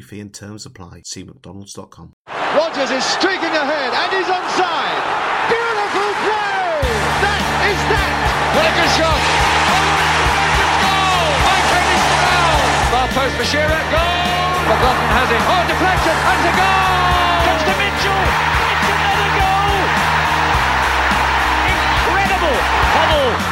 fee and terms apply. See McDonald's.com. Rogers is streaking ahead and he's onside. Beautiful play! That is that! What a good shot! Goal! By Dennis Brown! Far post for Shearer, goal! McLaughlin has it. Oh, deflection, and it's a goal! Comes to Mitchell! It's another goal! Incredible! Hubble!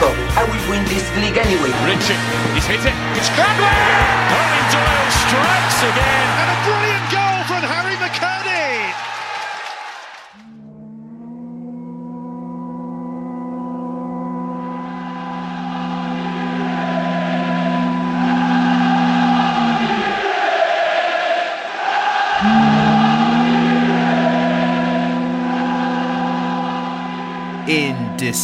Ward! Loco, I will win this league anyway. Richie, he's hit it. It's Gladwin! Colin Doyle strikes again. And a brilliant goal from Harry McKirdy.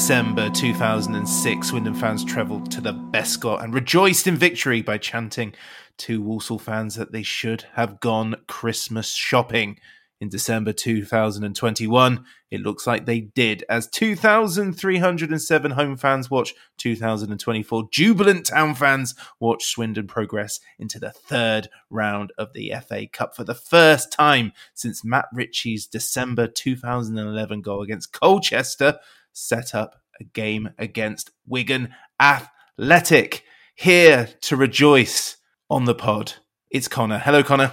December 2006, Swindon fans travelled to the Bescot and rejoiced in victory by chanting to Walsall fans that they should have gone Christmas shopping. In December 2021, it looks like they did, as 2,307 home fans watched 2024 jubilant town fans watch Swindon progress into the third round of the FA Cup for the first time since Matt Ritchie's December 2011 goal against Colchester set up a game against Wigan Athletic. Here to rejoice on the pod, it's Connor. Hello, Connor.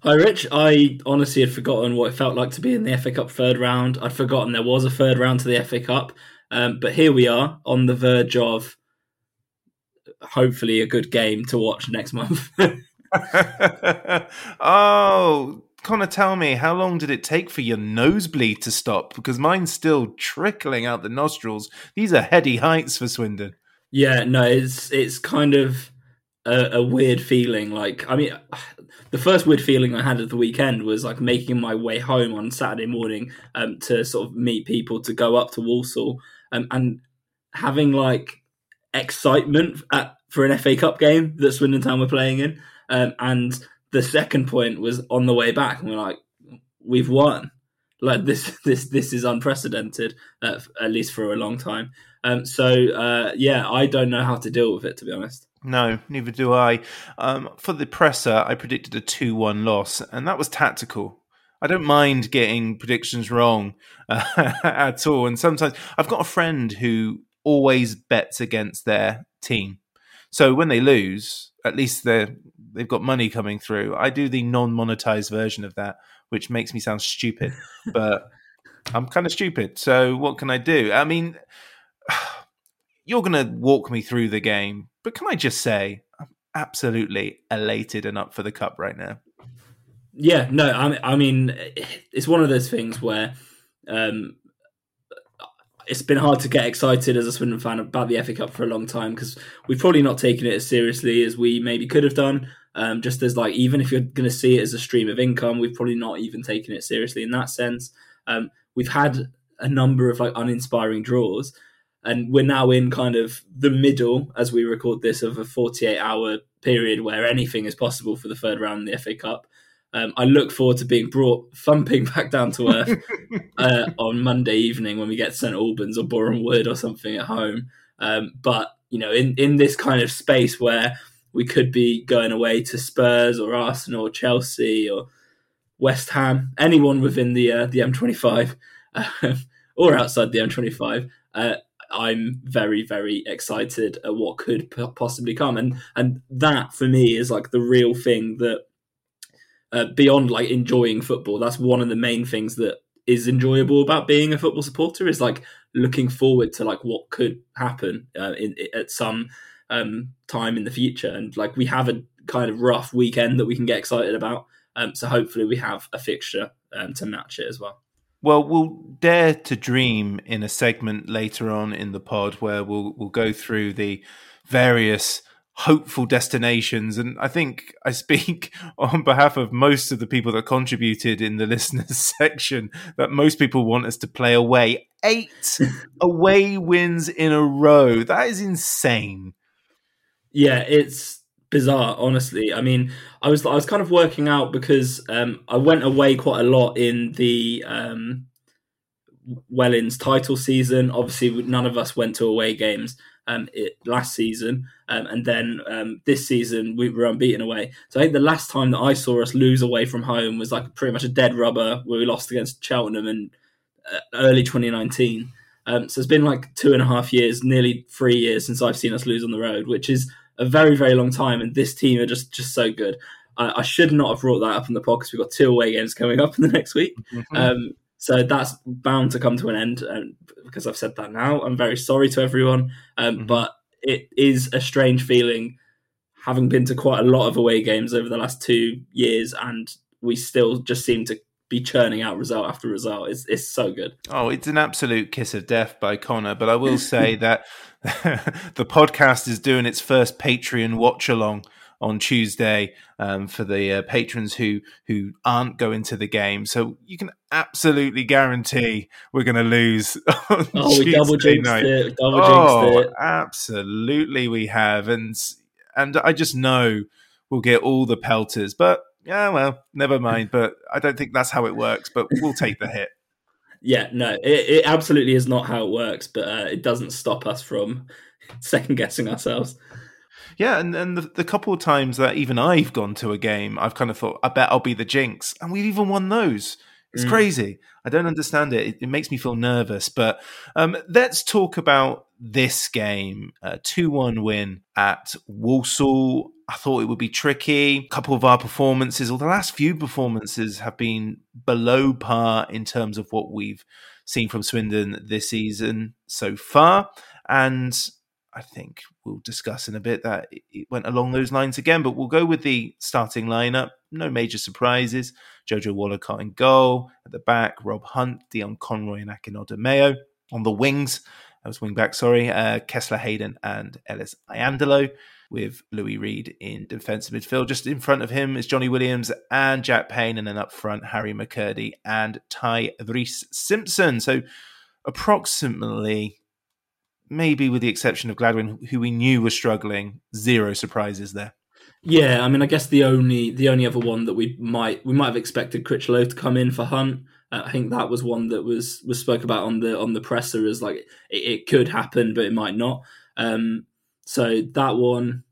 Hi, Rich. I honestly had forgotten what it felt like to be in the FA Cup third round. I'd forgotten there was a third round to the FA Cup. Um, but here we are on the verge of hopefully a good game to watch next month. oh, Connor, tell me, how long did it take for your nosebleed to stop? Because mine's still trickling out the nostrils. These are heady heights for Swindon. yeah, no, it's it's kind of a, a weird feeling. Like, I mean, the first weird feeling I had at the weekend was like making my way home on Saturday morning um, to sort of meet people to go up to Walsall um, and having like excitement at, for an FA Cup game that Swindon Town were playing in. Um, and the second point was on the way back, and we're like, we've won. Like this, this, this is unprecedented, uh, at least for a long time. Um, so uh, yeah, I don't know how to deal with it to be honest. No, neither do I. Um, for the presser, I predicted a 2 1 loss, and that was tactical. I don't mind getting predictions wrong uh, at all. And sometimes I've got a friend who always bets against their team. So when they lose, at least they're, they've got money coming through. I do the non monetized version of that, which makes me sound stupid, but I'm kind of stupid. So what can I do? I mean, you're going to walk me through the game, but can I just say, I'm absolutely elated and up for the cup right now. Yeah, no, I, I mean, it's one of those things where um, it's been hard to get excited as a Swindon fan about the FA Cup for a long time because we've probably not taken it as seriously as we maybe could have done. Um, just as like even if you're going to see it as a stream of income, we've probably not even taken it seriously in that sense. Um, we've had a number of like uninspiring draws, and we're now in kind of the middle as we record this of a 48 hour period where anything is possible for the third round in the FA Cup. Um, I look forward to being brought thumping back down to earth uh, on Monday evening when we get to St Albans or Boreham Wood or something at home. Um, but you know, in in this kind of space where we could be going away to Spurs or Arsenal or Chelsea or West Ham, anyone within the uh, the M25 uh, or outside the M25. Uh, I'm very very excited at what could possibly come, and and that for me is like the real thing that uh, beyond like enjoying football. That's one of the main things that is enjoyable about being a football supporter is like looking forward to like what could happen uh, in, at some um, time in the future, and like we have a kind of rough weekend that we can get excited about. Um, so hopefully we have a fixture um, to match it as well. Well, we'll dare to dream in a segment later on in the pod where we'll we'll go through the various hopeful destinations. And I think I speak on behalf of most of the people that contributed in the listeners section that most people want us to play away. Eight away wins in a row. That is insane. Yeah, it's bizarre, honestly. I mean, I was I was kind of working out because um, I went away quite a lot in the um, Wellens title season. Obviously, none of us went to away games um, it, last season, um, and then um, this season we were unbeaten away. So I think the last time that I saw us lose away from home was like pretty much a dead rubber where we lost against Cheltenham in uh, early 2019. Um, so it's been like two and a half years, nearly three years since I've seen us lose on the road, which is a very very long time. And this team are just just so good. I, I should not have brought that up in the podcast. We've got two away games coming up in the next week. Mm-hmm. Um, so that's bound to come to an end. And because I've said that now, I'm very sorry to everyone. Um, mm-hmm. But it is a strange feeling having been to quite a lot of away games over the last two years, and we still just seem to be churning out result after result. It's, it's so good. Oh, it's an absolute kiss of death by Connor. But I will say that the podcast is doing its first Patreon watch along on Tuesday um, for the uh, patrons who who aren't going to the game. So you can absolutely guarantee we're going to lose. Oh, Tuesday we double jinxed night. it. Double oh, it. absolutely, we have, and and I just know we'll get all the pelters. But yeah, well, never mind. But I don't think that's how it works. But we'll take the hit. Yeah, no, it, it absolutely is not how it works, but uh, it doesn't stop us from second guessing ourselves. Yeah, and, and the, the couple of times that even I've gone to a game, I've kind of thought, I bet I'll be the jinx. And we've even won those. It's mm. crazy. I don't understand it. it. it. makes me feel nervous. But um, let's talk about this game. A 2 1 win at Walsall. I thought it would be tricky. A couple of our performances, or the last few performances, have been below par in terms of what we've seen from Swindon this season so far. And I think we'll discuss in a bit that it went along those lines again. But we'll go with the starting lineup. No major surprises. Jojo Wollacott in goal. At the back, Rob Hunt, Dion Conroy, and Akin Odimayo. On the wings, I was wing back, sorry, uh, Kesler Hayden and Ellis Iandolo. With Louis Reed in defensive midfield. Just in front of him is Jonny Williams and Jack Payne. And then up front, Harry McKirdy and Ty Reese Simpson. So approximately maybe with the exception of Gladwin, who we knew was struggling, zero surprises there. Yeah, I mean, I guess the only the only other one that we might we might have expected Critchlow to come in for Hunt. I think that was one that was was spoke about on the on the presser as like it, it could happen, but it might not. Um, so that one,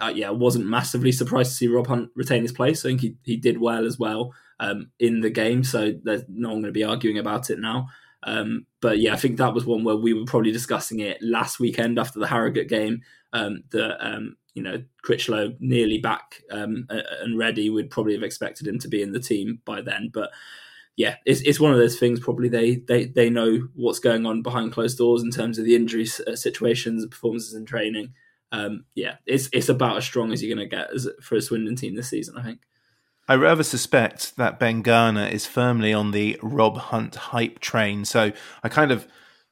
uh, yeah, wasn't massively surprised to see Rob Hunt retain his place. I think he he did well as well um, in the game, so there's no one going to be arguing about it now. Um, but yeah, I think that was one where we were probably discussing it last weekend after the Harrogate game. Um, that um, you know Critchlow nearly back um, and ready. We'd probably have expected him to be in the team by then, but yeah, it's it's one of those things. Probably they they they know what's going on behind closed doors in terms of the injury uh, situations, performances and training. Um, yeah, it's it's about as strong as you're going to get as, for a Swindon team this season. I think. I rather suspect that Ben Garner is firmly on the Rob Hunt hype train. So I kind of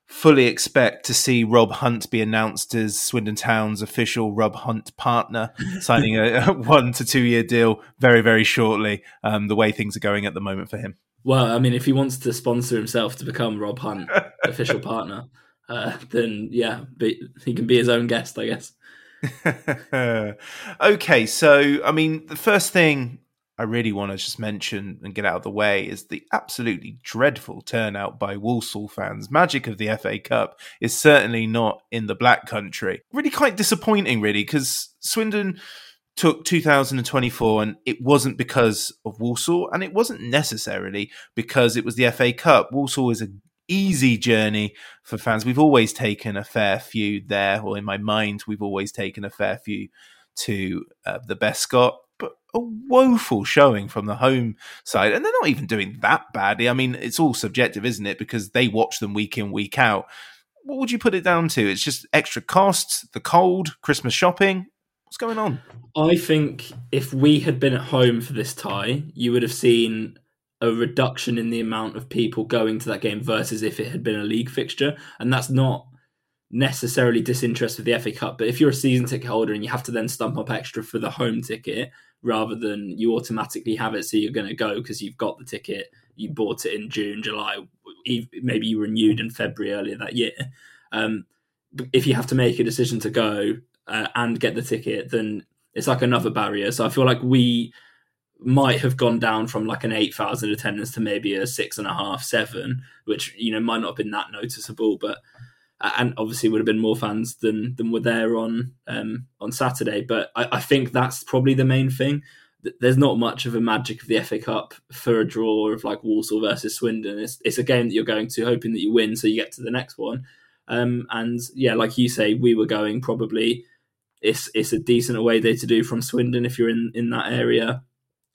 fully expect to see Rob Hunt be announced as Swindon Town's official Rob Hunt partner, signing a, a one to two year deal very, very shortly. Um, the way things are going at the moment for him. Well, I mean, if he wants to sponsor himself to become Rob Hunt official partner, uh, then yeah, be, he can be his own guest, I guess. okay, so I mean, the first thing I really want to just mention and get out of the way is the absolutely dreadful turnout by Walsall fans. Magic of the FA Cup is certainly not in the Black Country. Really quite disappointing, really, because Swindon took 2024 and it wasn't because of Walsall and it wasn't necessarily because it was the FA Cup. Walsall is an easy journey for fans. We've always taken a fair few there, or in my mind, we've always taken a fair few to uh, the Bescot but a woeful showing from the home side. And they're not even doing that badly. I mean, it's all subjective, isn't it? Because they watch them week in, week out. What would you put it down to? It's just extra costs, the cold, Christmas shopping. What's going on? I think if we had been at home for this tie, you would have seen a reduction in the amount of people going to that game versus if it had been a league fixture. And that's not necessarily disinterested with the FA Cup, but if you're a season ticket holder and you have to then stump up extra for the home ticket rather than you automatically have it, so you're going to go because you've got the ticket, you bought it in June, July, maybe you renewed in February earlier that year. Um, if you have to make a decision to go uh, and get the ticket, then it's like another barrier. So I feel like we might have gone down from like an 8,000 attendance to maybe a six and a half, seven, which, you know, might not have been that noticeable, but and obviously would have been more fans than than were there on um, on Saturday. But I, I, think that's probably the main thing. There's not much of a magic of the FA Cup for a draw of like Walsall versus Swindon. It's it's a game that you're going to hoping that you win, so you get to the next one. Um, and yeah, like you say, we were going probably. It's it's a decent away day to do from Swindon if you're in in that area.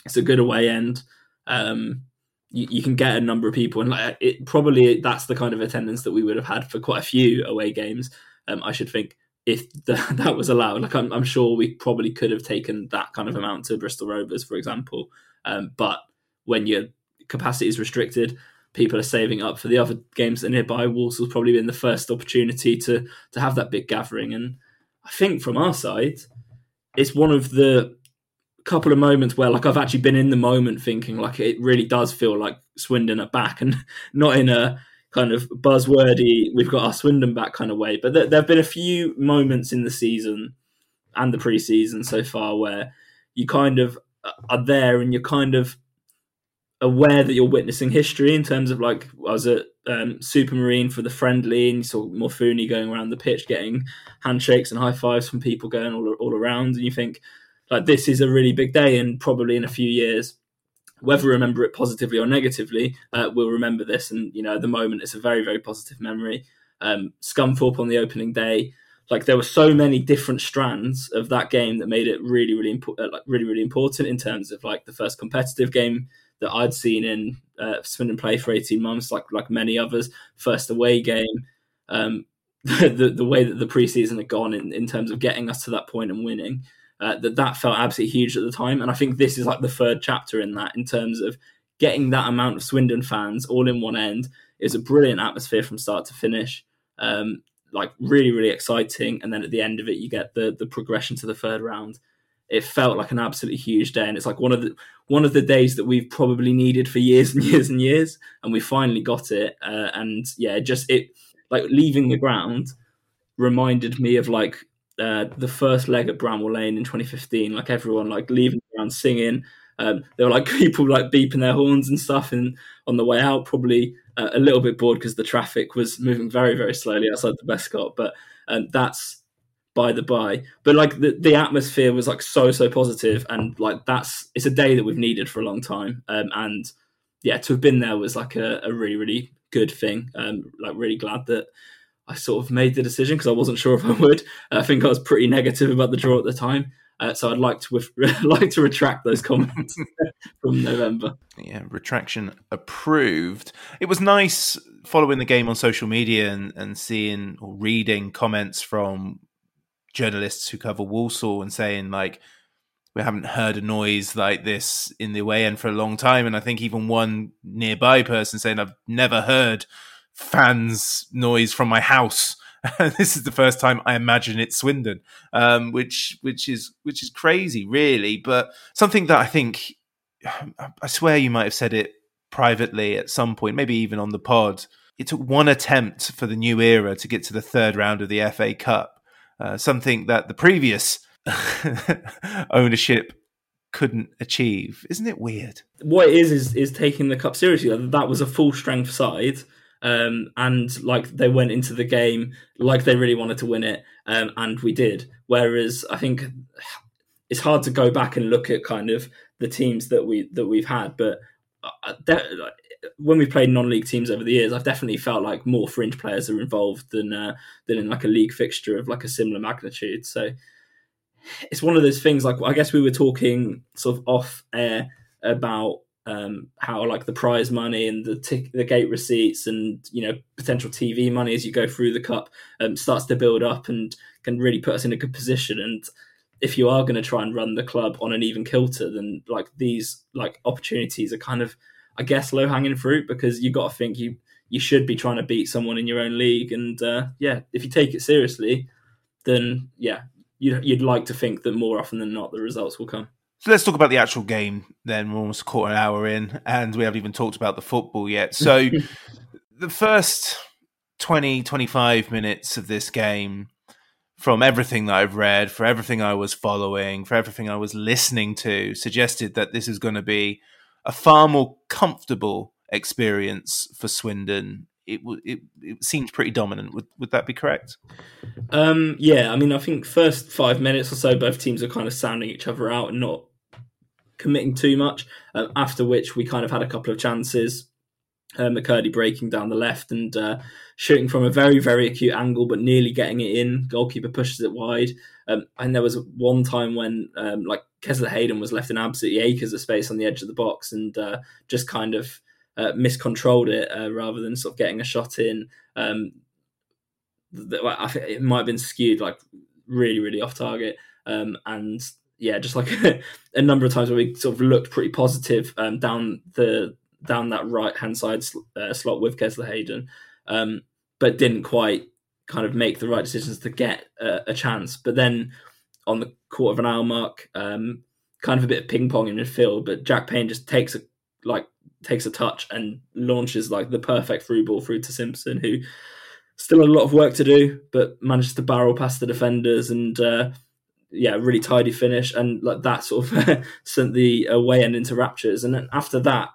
It's a good away end. Um, you, you, can get a number of people, and like it probably that's the kind of attendance that we would have had for quite a few away games. Um, I should think if the, that was allowed. Like I'm, I'm, sure we probably could have taken that kind of amount to Bristol Rovers, for example. Um, but when your capacity is restricted, people are saving up for the other games that are nearby. Walsall's probably been the first opportunity to to have that big gathering, and I think from our side, it's one of the couple of moments where like I've actually been in the moment thinking like it really does feel like Swindon are back and not in a kind of buzzwordy we've got our Swindon back kind of way. But there, there have been a few moments in the season and the preseason so far where you kind of are there and you're kind of aware that you're witnessing history in terms of like I was at um, Supermarine for the friendly and you saw Morfuni going around the pitch getting handshakes and high fives from people going all, all around and you think like this is a really big day, and probably in a few years, whether we remember it positively or negatively, uh, we'll remember this. And you know, at the moment, it's a very very positive memory. Um, Scunthorpe on the opening day, like there were so many different strands of that game that made it really really important, uh, like really really important in terms of like the first competitive game that I'd seen in uh, Swindon play for eighteen months, like like many others. First away game. Um, the the way that the preseason had gone in, in terms of getting us to that point and winning, uh, that that felt absolutely huge at the time. And I think this is like the third chapter in that in terms of getting that amount of Swindon fans all in one end. Is a brilliant atmosphere from start to finish. Um, like really, really exciting. And then at the end of it, you get the the progression to the third round. It felt like an absolutely huge day, and it's like one of the one of the days that we've probably needed for years and years and years, and we finally got it. Uh, and yeah, just it like leaving the ground reminded me of like uh, the first leg at Bramall Lane in 2015. Like everyone, like leaving around singing. Um, there were like people like beeping their horns and stuff, and on the way out, probably uh, a little bit bored because the traffic was moving very, very slowly outside the Bescot. But um, that's by the by. But like the, the atmosphere was like so so positive, and like that's it's a day that we've needed for a long time. Um, and yeah, to have been there was like a, a really really good thing. Um, like really glad that I sort of made the decision because I wasn't sure if I would. I think I was pretty negative about the draw at the time. Uh, so I'd like to like to retract those comments from November. Yeah, retraction approved. It was nice following the game on social media and, and seeing or reading comments from journalists who cover Walsall and saying like we haven't heard a noise like this in the away end for a long time. And I think even one nearby person saying I've never heard fans noise from my house. this is the first time I imagine it's Swindon, um, which which is which is crazy, really. But something that I think I swear you might have said it privately at some point, maybe even on the pod. It took one attempt for the new era to get to the third round of the FA Cup, uh, something that the previous ownership couldn't achieve. Isn't it weird? What it is is is taking the cup seriously. That was a full strength side. Um, and like they went into the game like they really wanted to win it, um, and we did. Whereas I think it's hard to go back and look at kind of the teams that we that we've had, but uh, when we've played non-league teams over the years, I've definitely felt like more fringe players are involved than uh, than in like a league fixture of like a similar magnitude. So it's one of those things. Like I guess we were talking sort of off air about um, how like the prize money and the the gate receipts and you know potential TV money as you go through the cup um, starts to build up and can really put us in a good position. And if you are going to try and run the club on an even kilter, then like these like opportunities are kind of I guess low hanging fruit because you got to think you you should be trying to beat someone in your own league. And uh, yeah, if you take it seriously, then yeah, you'd, you'd like to think that more often than not the results will come. So let's talk about the actual game then. We're almost a quarter an hour in, and we haven't even talked about the football yet. So the first 20, 25 minutes of this game, from everything that I've read, for everything I was following, for everything I was listening to, suggested that this is going to be a far more comfortable experience for Swindon it it it seemed pretty dominant. Would would that be correct? Um, yeah, I mean, I think first five minutes or so, both teams are kind of sounding each other out and not committing too much. Uh, after which, we kind of had a couple of chances. Uh, McKirdy breaking down the left and uh, shooting from a very, very acute angle, but nearly getting it in. Goalkeeper pushes it wide. Um, and there was one time when, um, like, Kesler Hayden was left in absolutely acres of space on the edge of the box and uh, just kind of uh, miscontrolled it uh, rather than sort of getting a shot in. Um, I think it might have been skewed like really, really off target. Um, and yeah, just like a number of times where we sort of looked pretty positive um, down the down that right hand side uh, slot with Kesler Hayden, um, but didn't quite kind of make the right decisions to get a chance. But then on the quarter of an hour mark, um, kind of a bit of ping pong in midfield, but Jack Payne just takes a like takes a touch and launches like the perfect through ball through to Simpson, who still a lot of work to do, but manages to barrel past the defenders and uh, yeah, really tidy finish. And like that sort of sent the away end into raptures. And then after that,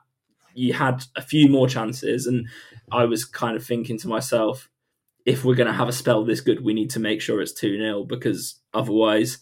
you had a few more chances, and I was kind of thinking to myself, if we're going to have a spell this good, we need to make sure it's 2 0 because otherwise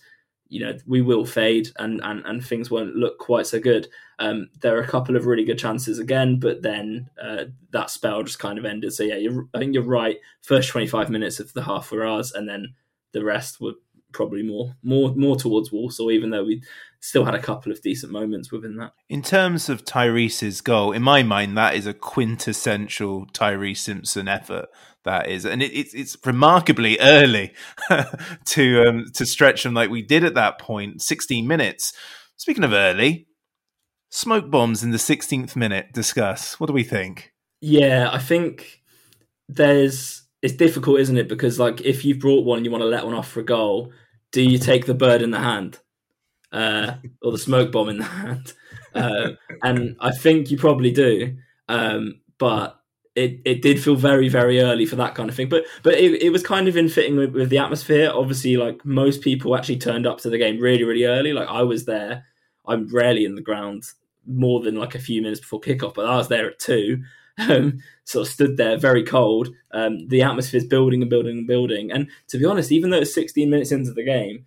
you know we will fade and and, and things won't look quite so good. Um, there are a couple of really good chances again, but then uh, that spell just kind of ended. So yeah, I think you're right. First 25 minutes of the half were ours, and then the rest were probably more more more towards Walsall, even though we still had a couple of decent moments within that. In terms of Tyreece's goal, in my mind, that is a quintessential Tyreece Simpson effort that is, and it, it's it's remarkably early to um, to stretch them like we did at that point, sixteen minutes. Speaking of early, smoke bombs in the sixteenth minute. Discuss. What do we think? Yeah, I think there's it's difficult, isn't it? Because like if you've brought one, and you want to let one off for a goal. Do you take the bird in the hand, uh, or the smoke bomb in the hand? Uh, and I think you probably do. Um, but it, it did feel very very early for that kind of thing. But but it, it was kind of in fitting with, with the atmosphere. Obviously like most people actually turned up to the game really really early. Like i was there i'm rarely in the ground more than like a few minutes before kickoff but i was there at two. Um, sort of stood there very cold. Um, the atmosphere's building and building and building. And to be honest even though it's 16 minutes into the game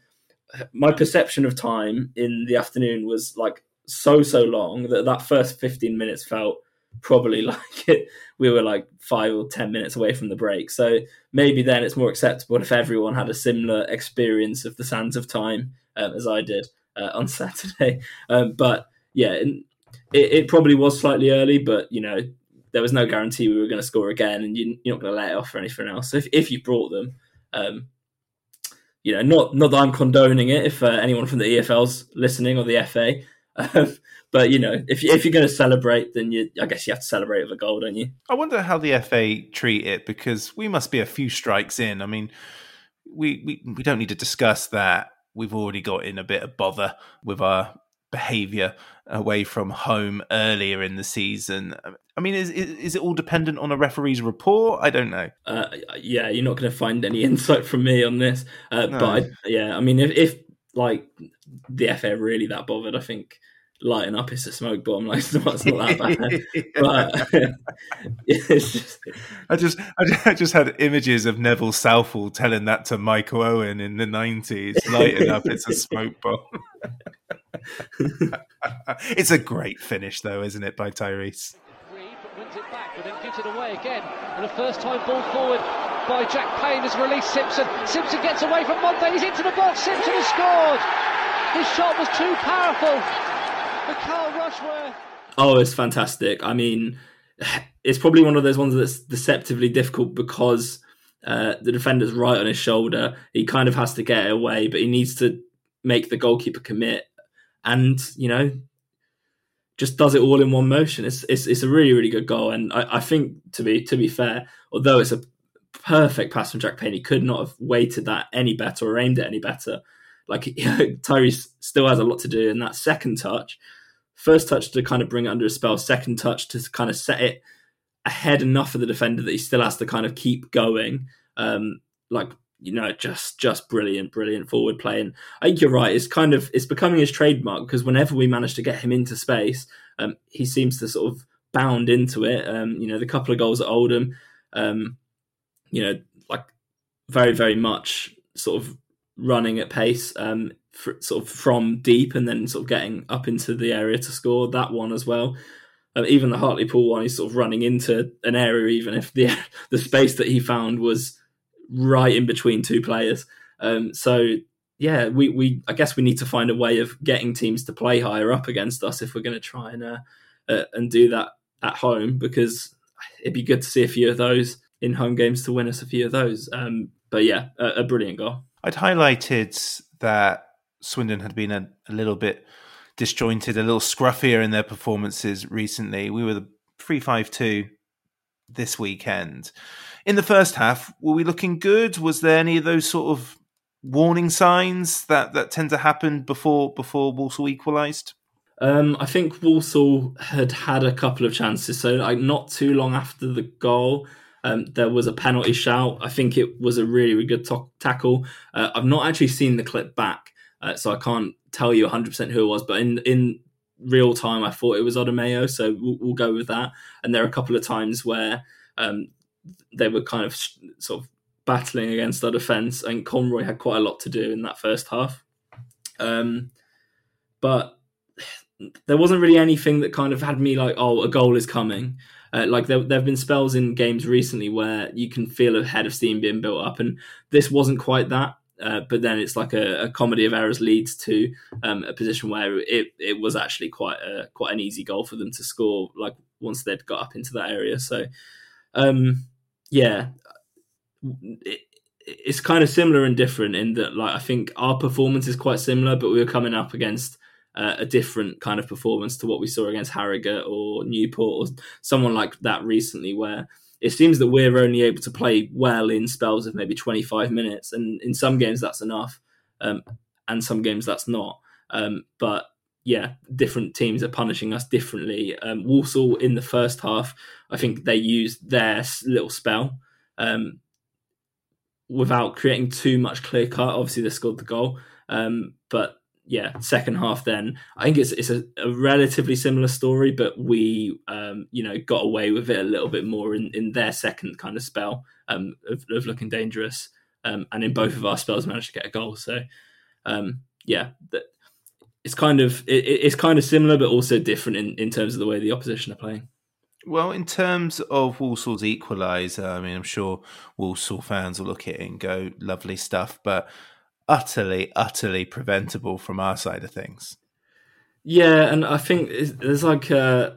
my perception of time in the afternoon was like so so long that that first 15 minutes felt probably like it, we were like five or ten minutes away from the break. So maybe then it's more acceptable if everyone had a similar experience of the sands of time um, as I did uh, on Saturday. Um, but yeah, it, it, probably was slightly early, but you know there was no guarantee we were going to score again, and you, are not going to let it off or anything else. So if if you brought them. Um, you know, not not that I'm condoning it. If uh, anyone from the EFL's listening or the FA, Um, but you know, if you, if you're going to celebrate, then you I guess you have to celebrate with a goal, don't you? I wonder how the FA treat it because we must be a few strikes in. I mean, we we, we don't need to discuss that. We've already got in a bit of bother with our behaviour away from home earlier in the season. I mean, is, is, is it all dependent on a referee's report? I don't know. Uh, yeah, you're not going to find any insight from me on this. Uh, no. But I, yeah, I mean, if, if like the FA really that bothered, I think lighting up is a smoke bomb. Like it's not, it's not that bad. but it's just... I just I just had images of Neville Southall telling that to Michael Owen in the nineties. Lighting up, it's a smoke bomb. it's a great finish, though, isn't it, by Tyreece? Wins it back, but then gives it away again. And a first time ball forward by Jack Payne has released Simpson. Simpson gets away from Monthé. He's into the box. Simpson has scored. His shot was too powerful. Carl Rushworth. Oh, it's fantastic. I mean, it's probably one of those ones that's deceptively difficult because uh, the defender's right on his shoulder. He kind of has to get it away, but he needs to make the goalkeeper commit. And, you know, just does it all in one motion. It's it's, it's a really really good goal, and I, I, think to be to be fair, although it's a perfect pass from Jack Payne, he could not have weighted that any better or aimed it any better. Like Tyreece still has a lot to do in that second touch. First touch to kind of bring it under a spell. Second touch to kind of set it ahead enough of the defender that he still has to kind of keep going. Um, like you know, just just brilliant, brilliant forward play. And I think you're right. It's kind of it's becoming his trademark because whenever we manage to get him into space, um, he seems to sort of bound into it. Um, you know, the couple of goals at Oldham, um, you know, like very very much sort of running at pace, um, for, sort of from deep and then sort of getting up into the area to score that one as well. Um, even the Hartlepool one, he's sort of running into an area, even if the the space that he found was right in between two players. Um, so yeah, we, we I guess we need to find a way of getting teams to play higher up against us if we're going to try and uh, uh, and do that at home because it'd be good to see a few of those in home games to win us a few of those. Um, but yeah, a, a, brilliant goal. I'd highlighted that Swindon had been a, a little bit disjointed, a little scruffier in their performances recently. We were the three five two this weekend in the first half, were we looking good? Was there any of those sort of warning signs that, that tend to happen before before Walsall equalised? Um, I think Walsall had had a couple of chances. So, like, not too long after the goal, um, there was a penalty shout. I think it was a really, really good to- tackle. Uh, I've not actually seen the clip back, uh, so I can't tell you 100% who it was. But in in real time, I thought it was Odimayo, so we'll, we'll, go with that. And there are a couple of times where um, they were kind of sort of battling against our defence, and Conroy had quite a lot to do in that first half. Um, but there wasn't really anything that kind of had me like, oh, a goal is coming. Uh, like there, there have been spells in games recently where you can feel a head of steam being built up, and this wasn't quite that. Uh, but then it's like a, a, comedy of errors leads to um, a position where it, it was actually quite a quite an easy goal for them to score. Like once they'd got up into that area, so um, yeah, it, it's kind of similar and different in that, like, I think our performance is quite similar, but we were coming up against uh, a different kind of performance to what we saw against Harrogate or Newport or someone like that recently, where it seems that we're only able to play well in spells of maybe 25 minutes. And in some games, that's enough. Um, and some games, that's not. Um, but yeah, different teams are punishing us differently. Um, Walsall in the first half, I think they used their little spell um, without creating too much clear cut. Obviously, they scored the goal, um, but yeah, second half. Then I think it's it's a, a relatively similar story, but we um, you know got away with it a little bit more in, in their second kind of spell um, of, of, looking dangerous, um, and in both of our spells managed to get a goal. So yeah. It's kind of it, it's kind of similar, but also different in, in terms of the way the opposition are playing. Well, in terms of Walsall's equaliser, I mean, I'm sure Walsall fans will look at it and go, "Lovely stuff," but utterly, utterly preventable from our side of things. Yeah, and I think there's like uh,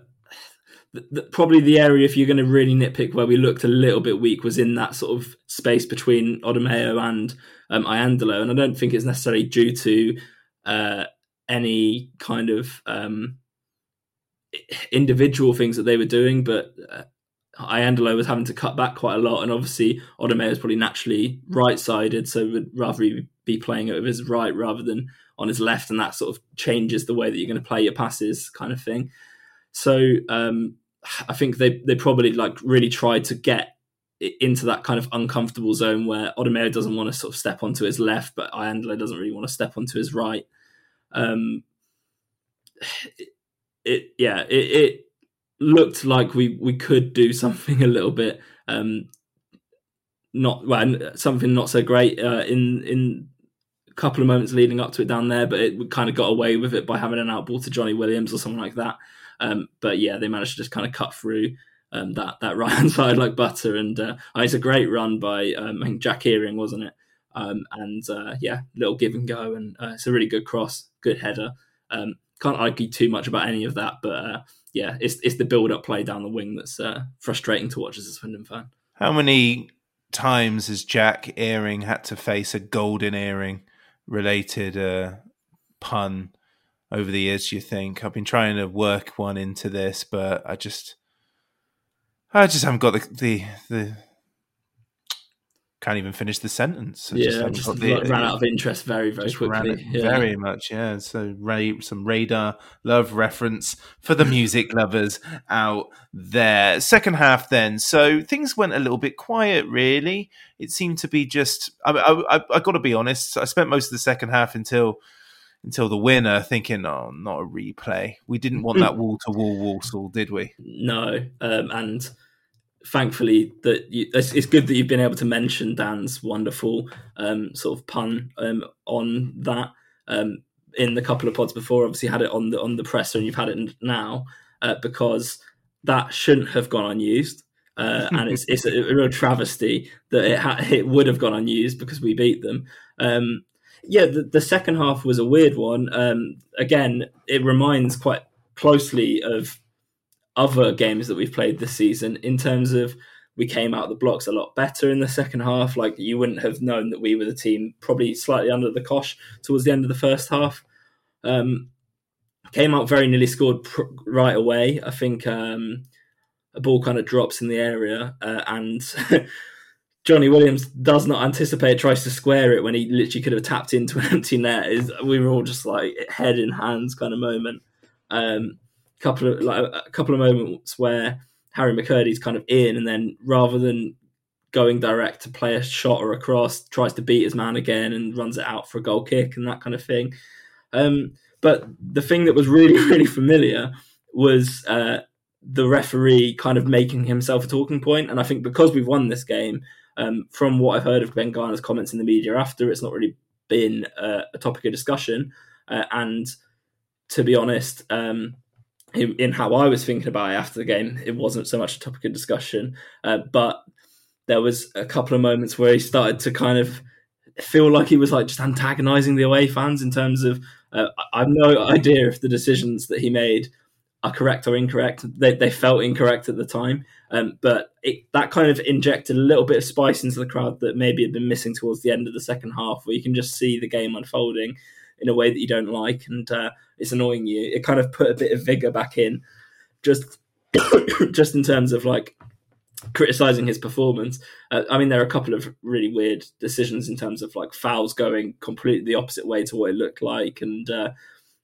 probably the area if you're going to really nitpick where we looked a little bit weak was in that sort of space between Odimayo and um, Iandolo, and I don't think it's necessarily due to uh, any kind of um, individual things that they were doing, but uh, Iandolo was having to cut back quite a lot, and obviously Odimayo is probably naturally right-sided, so would rather be playing it with his right rather than on his left, and that sort of changes the way that you're going to play your passes, kind of thing. So um, I think they they probably like really tried to get into that kind of uncomfortable zone where Odimayo doesn't want to sort of step onto his left, but Iandolo doesn't really want to step onto his right. Um, it, it yeah, it, it, looked like we we could do something a little bit um, not well, something not so great uh, in in a couple of moments leading up to it down there, but it kind of got away with it by having an outball to Jonny Williams or something like that. Um, but yeah, they managed to just kind of cut through um, that that right hand side like butter. And uh, it's a great run by um, I think Jack Earing, wasn't it? Um, and uh, yeah, little give and go, and uh, it's a really good cross, good header. Um, can't argue too much about any of that, but uh, yeah, it's it's the build up play down the wing that's uh, frustrating to watch as a Swindon fan. How many times has Jack Earing had to face a golden earring related uh, pun over the years? Do you think I've been trying to work one into this, but I just I just haven't got the the, the can't even finish the sentence. I yeah, just, just the, ran out of interest very, very quickly. Yeah. Very much, yeah. So, Ray, some radar love reference for the music lovers out there. Second half, then. So things went a little bit quiet. Really, it seemed to be just. I, I, I, I got to be honest. I spent most of the second half until until the winner, thinking, "Oh, not a replay." We didn't want that wall to wall Walsall, did we? No, um, and thankfully that you, it's, it's, good that you've been able to mention Dan's wonderful um, sort of pun um, on that um, in the couple of pods before. Obviously, had it on the on the presser, and you've had it now uh, because that shouldn't have gone unused. Uh, and it's it's a, a, real travesty that it ha- it would have gone unused because we beat them. Um, yeah, the, the, second half was a weird one. Um, again, it reminds quite closely of other games that we've played this season in terms of we came out the blocks a lot better in the second half. Like you wouldn't have known that we were the team probably slightly under the cosh towards the end of the first half. Um, came out very nearly scored pr- right away. I think um, a ball kind of drops in the area uh, and Jonny Williams does not anticipate, tries to square it when he literally could have tapped into an empty net. Is we were all just like head in hands kind of moment. Um, couple of like a couple of moments where Harry McKirdy's kind of in, and then rather than going direct to play a shot or a cross, tries to beat his man again and runs it out for a goal kick and that kind of thing. Um, but the thing that was really really familiar was uh, the referee kind of making himself a talking point, and I think because we've won this game um, from what I've heard of Ben Garner's comments in the media after, it's not really been uh, a topic of discussion. Uh, and to be honest, um, in, how I was thinking about it after the game, it wasn't so much a topic of discussion. Uh, but there was a couple of moments where he started to kind of feel like he was like just antagonizing the away fans in terms of uh, I've no idea if the decisions that he made are correct or incorrect. They, they felt incorrect at the time, um, but it, that kind of injected a little bit of spice into the crowd that maybe had been missing towards the end of the second half, where you can just see the game unfolding in a way that you don't like, and uh, it's annoying you. It kind of put a bit of vigor back in, just just in terms of like criticizing his performance. Uh, I mean, there are a couple of really weird decisions in terms of like fouls going completely the opposite way to what it looked like, and uh,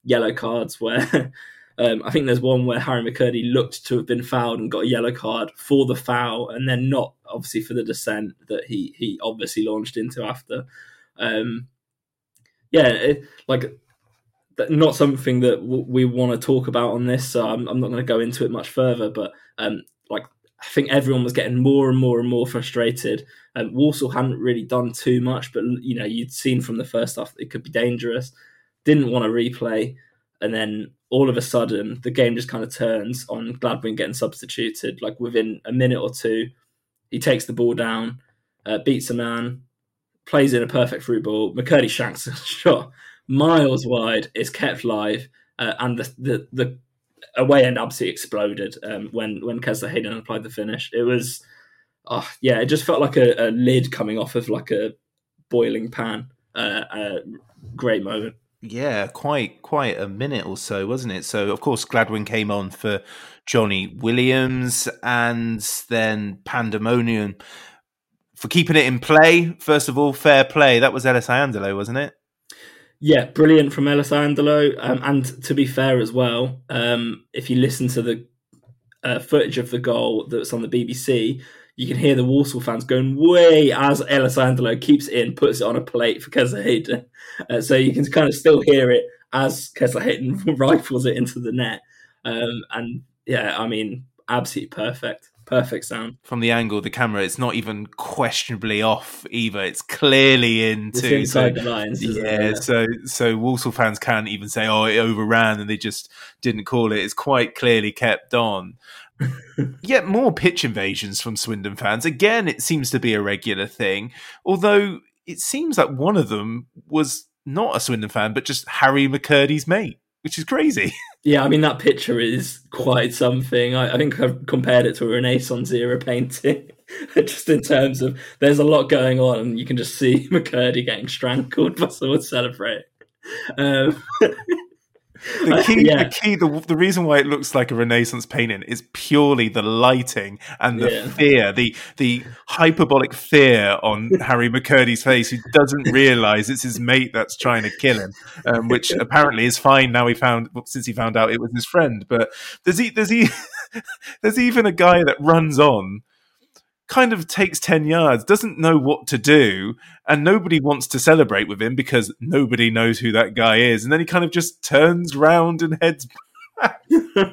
yellow cards where. Um, I think there's one where Harry McKirdy looked to have been fouled and got a yellow card for the foul, and then not obviously for the descent that he he obviously launched into after. Um, yeah, it, like not something that w- we want to talk about on this, so I'm, I'm not going to go into it much further. But um, like I think everyone was getting more and more and more frustrated. Um, Walsall hadn't really done too much, but you know you'd seen from the first half it could be dangerous. Didn't want to replay, and then all of a sudden the game just kind of turns on Gladwin getting substituted. Like within a minute or two, he takes the ball down, uh, beats a man, plays in a perfect through ball. McKirdy shanks a shot miles wide, is kept live, uh, and the, the the away end absolutely exploded um, when when Kesler Hayden applied the finish. It was, oh yeah, it just felt like a, a lid coming off of like a boiling pan. Uh, a great moment. Yeah, quite quite a minute or so, wasn't it? So of course Gladwin came on for Jonny Williams and then Pandemonium for keeping it in play. First of all, fair play. That was Ellis Iandolo, wasn't it? Yeah, brilliant from Ellis Iandolo. Um, and to be fair as well, um, if you listen to the uh, footage of the goal that's on the BBC, you can hear the Walsall fans going way as Ellis Iandolo keeps it in, puts it on a plate for Kesler Hayden. Uh, so you can kind of still hear it as Kesler Hayden rifles it into the net. Um, and yeah, I mean, absolutely perfect. Perfect sound. From the angle of the camera, it's not even questionably off either. It's clearly into it's inside so, the lines. Yeah, it? so so Walsall fans can't even say, "Oh, it overran," and they just didn't call it. It's quite clearly kept on. Yet more pitch invasions from Swindon fans. Again, it seems to be a regular thing. Although it seems like one of them was not a Swindon fan, but just Harry McKirdy's mate, which is crazy. Yeah, I mean that picture is quite something. I, I think I've compared it to a Renaissance era painting, just in terms of there's a lot going on, and you can just see McKirdy getting strangled by someone celebrating. Um, the key, yeah. the key, the, the reason why it looks like a Renaissance painting is purely the lighting and the yeah. fear, the the hyperbolic fear on Harry McKirdy's face, who doesn't realise it's his mate that's trying to kill him, um, which apparently is fine now. He found since he found out it was his friend, but there's he, there's he, there's even a guy that runs on kind of takes 10 yards, doesn't know what to do, and nobody wants to celebrate with him because nobody knows who that guy is. And then he kind of just turns round and heads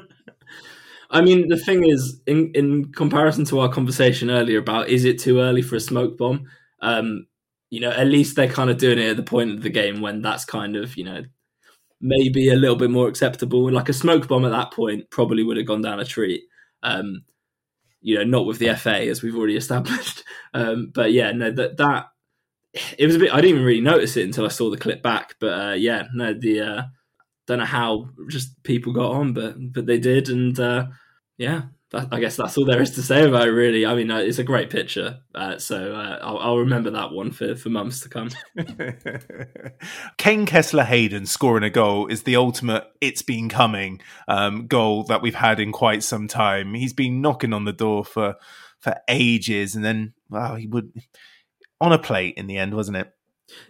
I mean, the thing is, in, in comparison to our conversation earlier about is it too early for a smoke bomb? Um, you know, at least they're kind of doing it at the point of the game when that's kind of, you know, maybe a little bit more acceptable. Like a smoke bomb at that point probably would have gone down a treat. Um, you know, not with the FA as we've already established. Um, but yeah, no, that that it was a bit. I didn't even really notice it until I saw the clip back. But uh, yeah, no, the uh, don't know how just people got on, but but they did, and uh, yeah, I guess that's all there is to say about it. Really, I mean, uh, it's a great picture, uh, so uh, I'll, I'll, remember that one for for months to come. Kaine Kesler Hayden scoring a goal is the ultimate "it's been coming" um, goal that we've had in quite some time. He's been knocking on the door for for ages, and then wow, he would on a plate in the end, wasn't it?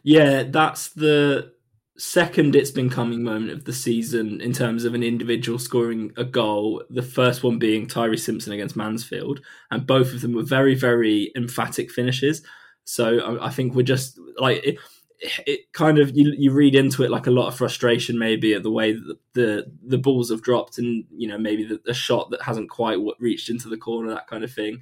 Yeah, that's the second it's been coming moment of the season in terms of an individual scoring a goal. The first one being Tyreece Simpson against Mansfield, and both of them were very, very emphatic finishes. So I, I think we're just like it, it. kind of you, you read into it like a lot of frustration, maybe at the way that the the balls have dropped, and you know maybe the, the shot that hasn't quite reached into the corner, that kind of thing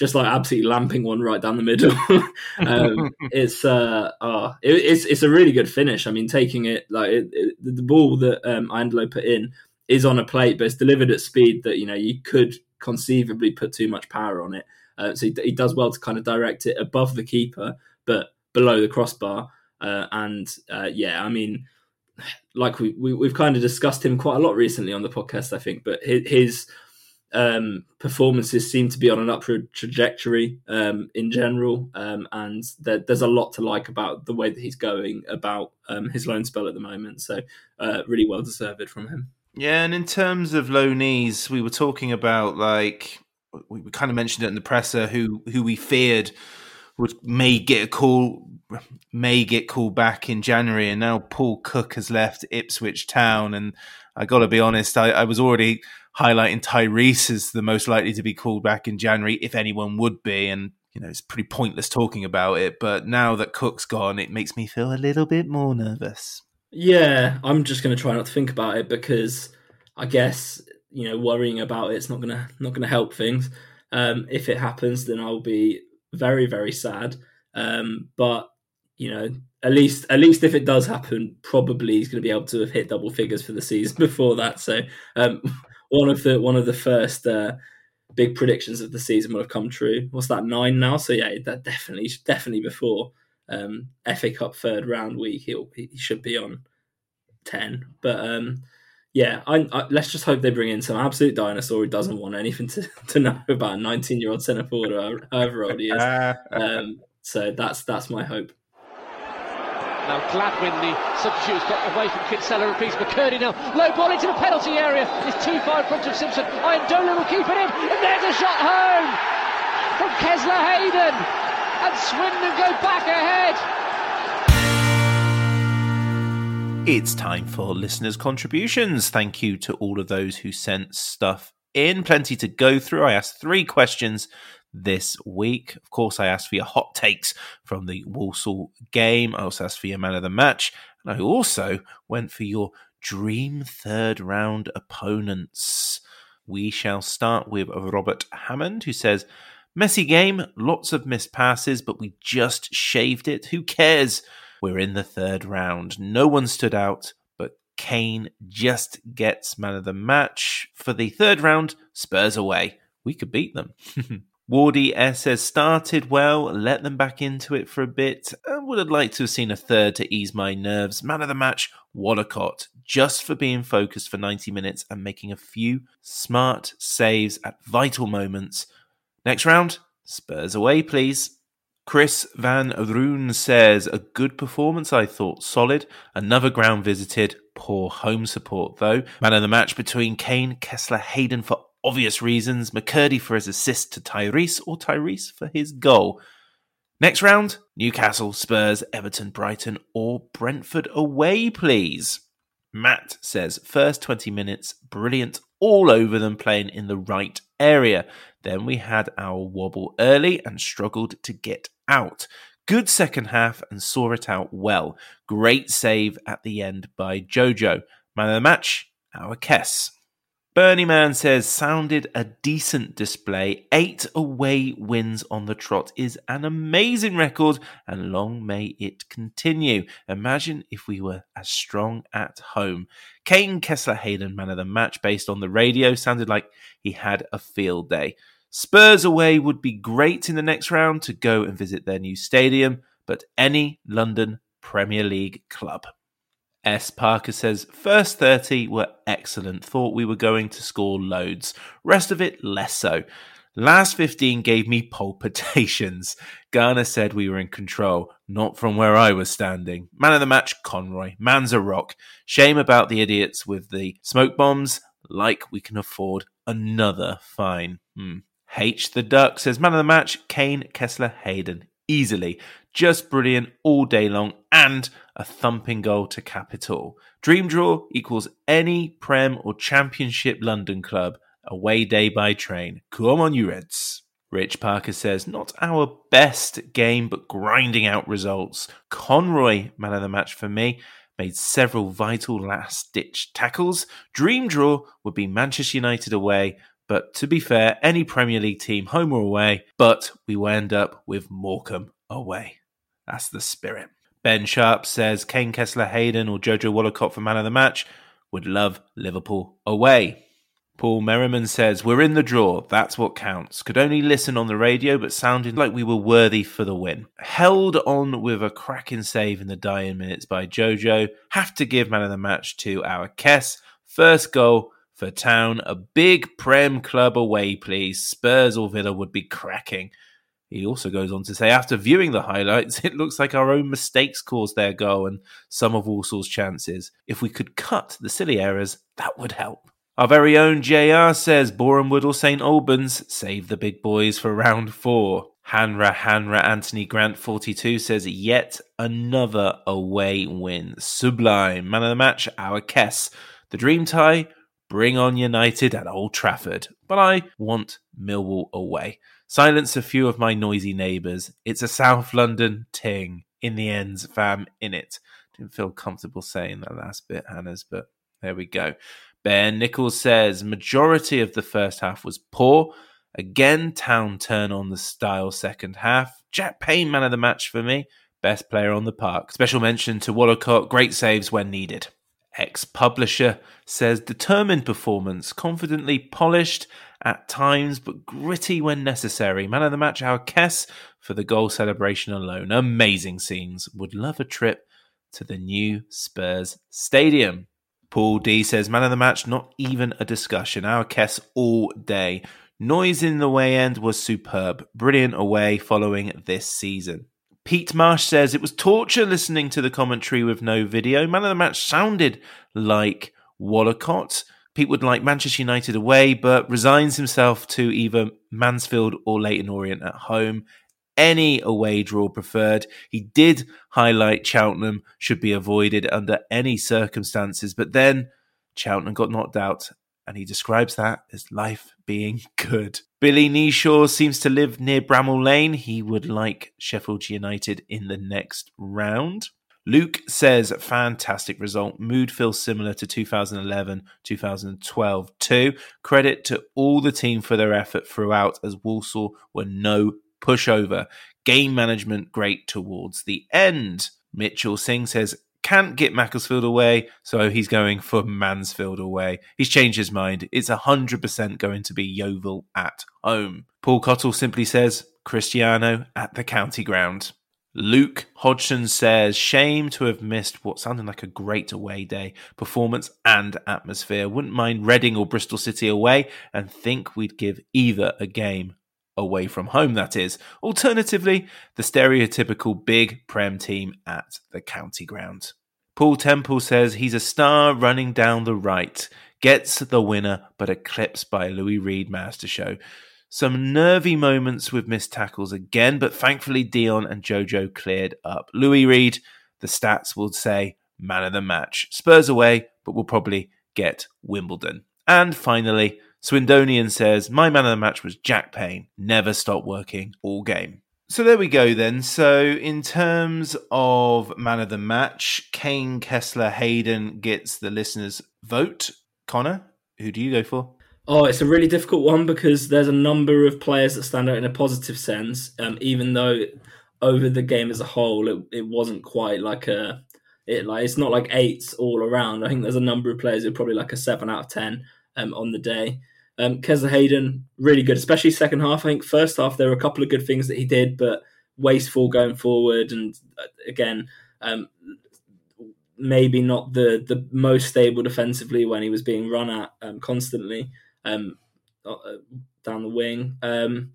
just like absolutely lamping one right down the middle. um, it's uh, oh, it, it's it's a really good finish. I mean, taking it like it, it, the ball that um, put in is on a plate, but it's delivered at speed that you know you could conceivably put too much power on it. Uh, so he, he, does well to kind of direct it above the keeper, but below the crossbar. Uh, and uh, yeah, I mean, like we, we have kind of discussed him quite a lot recently on the podcast, I think. But his, his um, performances seem to be on an upward trajectory um, in general, um, and there, there's a lot to like about the way that he's going about um, his loan spell at the moment. So, uh, really well deserved from him. Yeah, and in terms of loanees, we were talking about like we kind of mentioned it in the presser who who we feared would may get a call may get called back in January, and now Paul Cook has left Ipswich Town, and I got to be honest, I, I was already highlighting Tyreece as the most likely to be called back in January, if anyone would be. And, you know, it's pretty pointless talking about it. But now that Cook's gone, it makes me feel a little bit more nervous. Yeah, I'm just going to try not to think about it because I guess, you know, worrying about it's not going to not going to help things. Um, if it happens, then I'll be very, very sad. Um, but you know, at least at least if it does happen, probably he's going to be able to have hit double figures for the season before that. So um, one of the one of the first uh, big predictions of the season will have come true. What's that nine now? So yeah, that definitely definitely before um, FA Cup third round week, he'll he should be on ten. But um, yeah, I, I, let's just hope they bring in some absolute dinosaur who doesn't want anything to, to know about a nineteen year old centre forward, or however old he is. Um, so that's that's my hope. Now Gladwin, the substitute, got away from Kinsella and Peace McKirdy now. Low ball into the penalty area. It's too far in front of Simpson. Iandolo will keep it in. And there's a shot home from Kesler Hayden. And Swindon go back ahead. It's time for listeners' contributions. Thank you to all of those who sent stuff in. Plenty to go through. I asked three questions this week. Of course, I asked for your hot takes from the Walsall game. I also asked for your man of the match. And I also went for your dream third round opponents. We shall start with Robert Hammond, who says, Messy game, lots of missed passes, but we just shaved it. Who cares? We're in the third round. No one stood out, but Kaine just gets man of the match. For the third round, Spurs away. We could beat them. Wardy S says started well, let them back into it for a bit. I would have liked to have seen a third to ease my nerves. Man of the match, Wollacott, just for being focused for 90 minutes and making a few smart saves at vital moments. Next round, Spurs away, please. Chris Van Roon says, a good performance, I thought. Solid. Another ground visited. Poor home support, though. Man of the match between Kaine, Kesler, Hayden for obvious reasons. McKirdy for his assist to Tyreece, or Tyreece for his goal. Next round, Newcastle, Spurs, Everton, Brighton, or Brentford away, please. Matt says, first 20 minutes, brilliant, all over them playing in the right area. Then we had our wobble early and struggled to get out. Good second half and saw it out well. Great save at the end by Jojo. Man of the match, our Kess. Bernie Man says, sounded a decent display. Eight away wins on the trot is an amazing record, and long may it continue. Imagine if we were as strong at home. Kaine Kesler Hayden, man of the match, based on the radio, sounded like he had a field day. Spurs away would be great in the next round to go and visit their new stadium, but any London Premier League club. S. Parker says, First 30 were excellent. Thought we were going to score loads. Rest of it, less so. Last 15 gave me palpitations. Garner said we were in control, not from where I was standing. Man of the match, Conroy. Man's a rock. Shame about the idiots with the smoke bombs. Like we can afford another fine. Hmm. H the Duck says, Man of the match, Kaine, Kesler Hayden. Easily. Just brilliant all day long and a thumping goal to cap it all. Dream draw equals any Prem or Championship London club away day by train. Come on, you Reds. Rich Parker says, not our best game, but grinding out results. Conroy, man of the match for me, made several vital last ditch tackles. Dream draw would be Manchester United away, but to be fair, any Premier League team, home or away, but we will end up with Morecambe away. That's the spirit. Ben Sharp says Kaine Kesler Hayden or Jojo Wollacott for man of the match. Would love Liverpool away. Paul Merriman says, We're in the draw. That's what counts. Could only listen on the radio, but sounded like we were worthy for the win. Held on with a cracking save in the dying minutes by Jojo. Have to give man of the match to our Kess. First goal for Town. A big Prem club away, please. Spurs or Villa would be cracking. He also goes on to say, after viewing the highlights, it looks like our own mistakes caused their goal and some of Walsall's chances. If we could cut the silly errors, that would help. Our very own JR says Borehamwood or St Albans save the big boys for round four. Hanra Hanra Anthony Grant 42 says yet another away win. Sublime. Man of the match, our Kess. The dream tie, bring on United at Old Trafford. But I want Millwall away. Silence a few of my noisy neighbours. It's a South London ting. In the ends, fam, in it. Didn't feel comfortable saying that last bit, Hannah's, but there we go. Ben Nichols says majority of the first half was poor. Again, Town turn on the style second half. Jack Payne, man of the match for me. Best player on the park. Special mention to Wollacott. Great saves when needed. Ex publisher says determined performance, confidently polished at times, but gritty when necessary. Man of the match, our Kess, for the goal celebration alone. Amazing scenes. Would love a trip to the new Spurs stadium. Paul D says, Man of the match, not even a discussion. Our Kess all day. Noise in the way end was superb. Brilliant away following this season. Pete Marsh says it was torture listening to the commentary with no video. Man of the match sounded like Wollacott. Pete would like Manchester United away, but resigns himself to either Mansfield or Leyton Orient at home. Any away draw preferred. He did highlight Cheltenham should be avoided under any circumstances, but then Cheltenham got knocked out, and he describes that as life being good. Billy Neeshaw seems to live near Bramall Lane. He would like Sheffield United in the next round. Luke says, fantastic result. Mood feels similar to 2011, 2012 too. Credit to all the team for their effort throughout, as Walsall were no pushover. Game management great towards the end. Mitchell Singh says, can't get Macclesfield away, so he's going for Mansfield away. He's changed his mind. It's 100% going to be Yeovil at home. Paul Cottle simply says, Cristiano at the county ground. Luke Hodgson says, shame to have missed what sounded like a great away day performance and atmosphere. Wouldn't mind Reading or Bristol City away and think we'd give either a game away from home, that is. Alternatively, the stereotypical big Prem team at the county ground. Paul Temple says he's a star running down the right, gets the winner, but eclipsed by Louis Reed Master Show. Some nervy moments with missed tackles again, but thankfully Dion and Jojo cleared up. Louis Reed, the stats will say man of the match. Spurs away, but will probably get Wimbledon. And finally, Swindonian says, My man of the match was Jack Payne. Never stopped working all game. So there we go then. So in terms of man of the match, Kaine, Kesler, Hayden gets the listeners' vote. Conor, who do you go for? Oh, it's a really difficult one because there's a number of players that stand out in a positive sense. Um, even though over the game as a whole, it, it wasn't quite like a it like it's not like eights all around. I think there's a number of players who are probably like a seven out of ten um, on the day. Um, Kesler Hayden really good, especially second half. I think first half there were a couple of good things that he did, but wasteful going forward, and uh, again, um, maybe not the the most stable defensively when he was being run at um, constantly um, uh, down the wing. Um,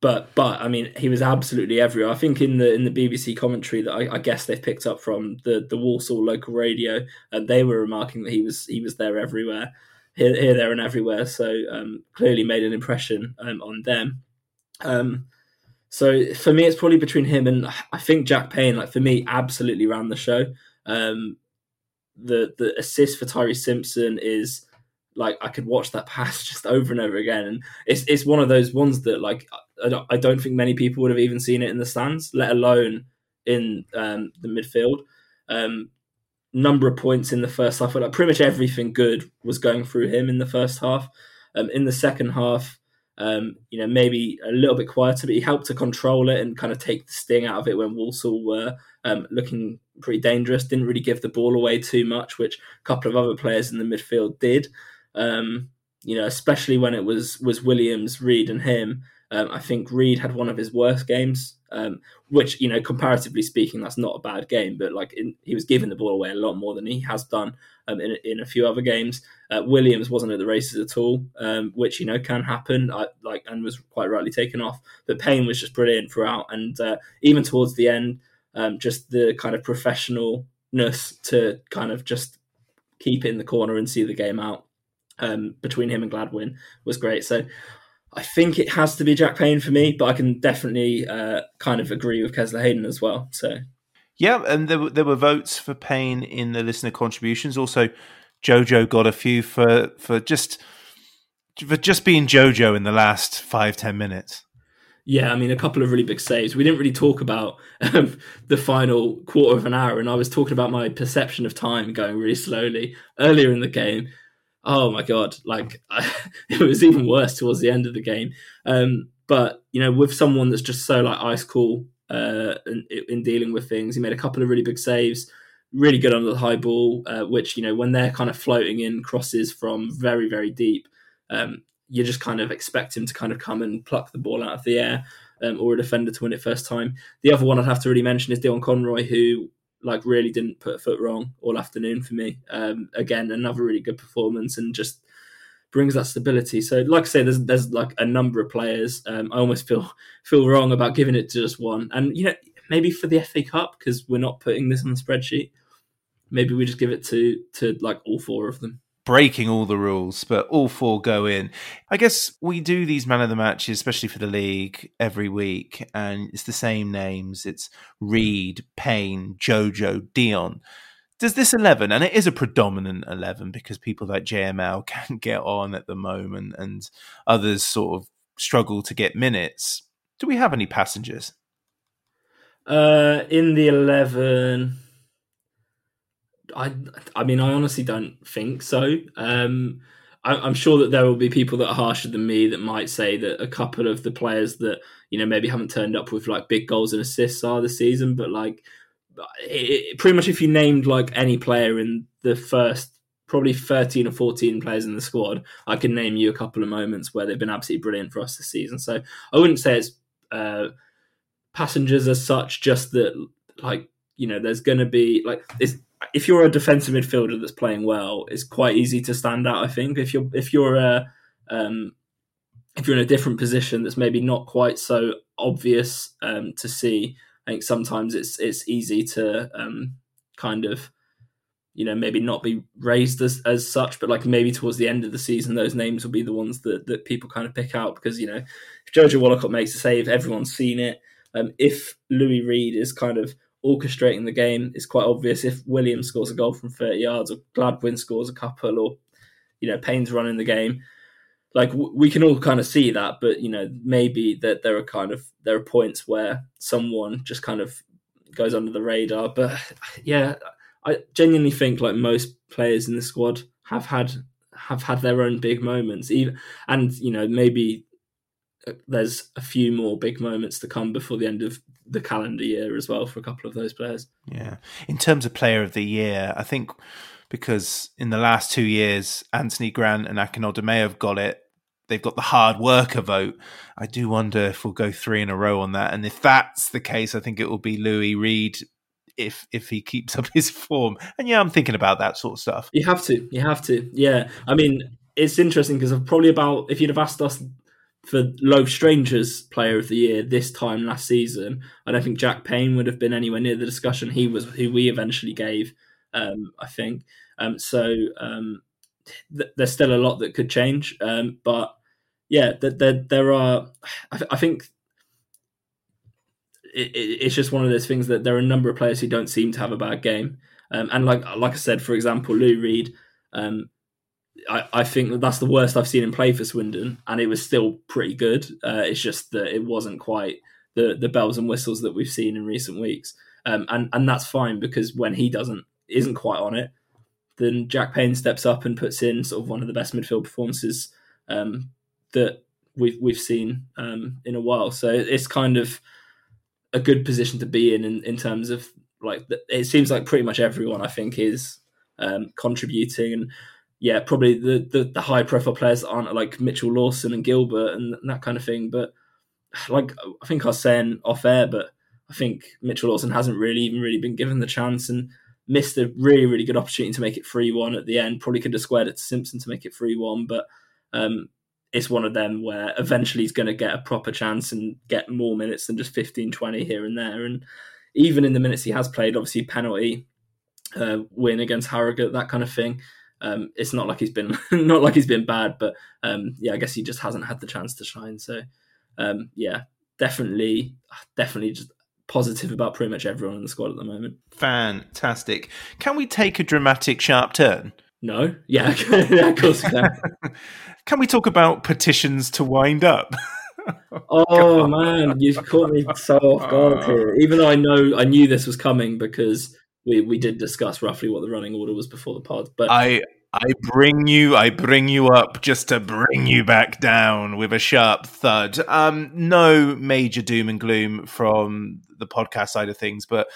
but but I mean, he was absolutely everywhere. I think in the in the BBC commentary that I, I guess they've picked up from the the Walsall local radio, and uh, they were remarking that he was he was there everywhere, here, here there, and everywhere. So um, clearly made an impression um, on them. Um, so for me, it's probably between him and I think Jack Payne. Like for me, absolutely ran the show. Um, the the assist for Tyreece Simpson is like I could watch that pass just over and over again, and it's it's one of those ones that like I don't, I don't think many people would have even seen it in the stands, let alone in um, the midfield. Um, number of points in the first half, like pretty much everything good was going through him in the first half. Um, in the second half, um, you know, maybe a little bit quieter, but he helped to control it and kind of take the sting out of it when Walsall were um, looking pretty dangerous. Didn't really give the ball away too much, which a couple of other players in the midfield did. Um, you know, especially when it was was Williams, Reed, and him. Um, I think Reed had one of his worst games, um, which you know, comparatively speaking, that's not a bad game. But like, in, he was giving the ball away a lot more than he has done um, in in a few other games. Uh, Williams wasn't at the races at all, um, which you know can happen. I, like, and was quite rightly taken off. But Payne was just brilliant throughout, and uh, even towards the end, um, just the kind of professionalness to kind of just keep it in the corner and see the game out um, between him and Gladwin was great. So I think it has to be Jack Payne for me, but I can definitely uh, kind of agree with Kesler Hayden as well. So yeah, and there were, there were votes for Payne in the listener contributions. Also, Jojo got a few for for just for just being Jojo in the last five ten minutes. Yeah, I mean, a couple of really big saves. We didn't really talk about um, the final quarter of an hour, and I was talking about my perception of time going really slowly earlier in the game oh my god, like I, it was even worse towards the end of the game. Um, but you know, with someone that's just so like ice cool uh, in, in, dealing with things, he made a couple of really big saves. Really good under the high ball, uh, which you know when they're kind of floating in crosses from very very deep, um, you just kind of expect him to kind of come and pluck the ball out of the air. Um, or a defender to win it first time. The other one I'd have to really mention is Dion Conroy, who like really didn't put a foot wrong all afternoon for me. Um, again, another really good performance and just brings that stability. So, like I say, there's there's like a number of players. Um, I almost feel feel wrong about giving it to just one. And you know, maybe for the FA Cup because we're not putting this on the spreadsheet. Maybe we just give it to to like all four of them breaking all the rules, but all four go in. I guess we do these man of the matches, especially for the league, every week, and it's the same names. It's Reed, Payne, Jojo, Dion. Does this 11, and it is a predominant 11 because people like JML can't get on at the moment and others sort of struggle to get minutes. Do we have any passengers? Uh, in the 11, I, I mean, I honestly don't think so. Um, I, am sure that there will be people that are harsher than me that might say that a couple of the players that you know maybe haven't turned up with like big goals and assists are this season, but like it, pretty much if you named like any player in the first probably 13 or 14 players in the squad, I can name you a couple of moments where they've been absolutely brilliant for us this season. So I wouldn't say it's uh, passengers as such, just that like you know there's going to be like it's if you're a defensive midfielder that's playing well, it's quite easy to stand out. I think if you're if you're a um, if you're in a different position that's maybe not quite so obvious um, to see, I think sometimes it's it's easy to um, kind of you know maybe not be raised as, as such, but like maybe towards the end of the season, those names will be the ones that that people kind of pick out because you know if Jojo Wollacott makes a save, everyone's seen it. Um, if Louis Reed is kind of orchestrating the game is quite obvious. If Williams scores a goal from 30 yards, or Gladwin scores a couple, or you know Payne's running the game, like we can all kind of see that. But you know maybe that there are kind of there are points where someone just kind of goes under the radar. But yeah, I genuinely think like most players in the squad have had have had their own big moments, even and you know maybe uh, there's a few more big moments to come before the end of the calendar year as well for a couple of those players. Yeah. In terms of player of the year, I think because in the last two years, Anthony Grant and Akin Odimayo have got it. They've got the hard worker vote. I do wonder if we'll go three in a row on that. And if that's the case, I think it will be Louis Reed if if he keeps up his form. And yeah, I'm thinking about that sort of stuff. You have to. You have to. Yeah. I mean, it's interesting because probably about if you'd have asked us for Low Strangers Player of the Year this time last season, I don't think Jack Payne would have been anywhere near the discussion. He was who we eventually gave, um, I think. Um, so um, th- there's still a lot that could change, um, but yeah, th- there there are. I, th- I think it, it's just one of those things that there are a number of players who don't seem to have a bad game, um, and like like I said, for example, Lou Reed, Um, I, I think that that's the worst I've seen him play for Swindon, and it was still pretty good. Uh, it's just that it wasn't quite the the bells and whistles that we've seen in recent weeks, um, and and that's fine because when he doesn't isn't quite on it, then Jack Payne steps up and puts in sort of one of the best midfield performances um, that we've we've seen um, in a while. So it's kind of a good position to be in in, in terms of like it seems like pretty much everyone I think is um, contributing and yeah, probably the, the, the high profile players aren't like Mitchell Lawson and Gilbert and, that kind of thing. But like I think I was saying off air, but I think Mitchell Lawson hasn't really even really been given the chance and missed a really really good opportunity to make it three one at the end. Probably could have squared it to Simpson to make it three one, but um, it's one of them where eventually he's going to get a proper chance and get more minutes than just 15, 20 here and there. And even in the minutes he has played, obviously penalty uh, win against Harrogate, that kind of thing. Um, it's not like he's been not like he's been bad, but um, yeah, I guess he just hasn't had the chance to shine. So um, yeah, definitely, definitely just positive about pretty much everyone in the squad at the moment. Fantastic. Can we take a dramatic sharp turn? No. Yeah, yeah of course we can. can we talk about petitions to wind up? oh man, you've caught me so off guard here. Even though I know I knew this was coming because we we did discuss roughly what the running order was before the pod. But I I bring you I bring you up just to bring you back down with a sharp thud. Um, no major doom and gloom from the podcast side of things, but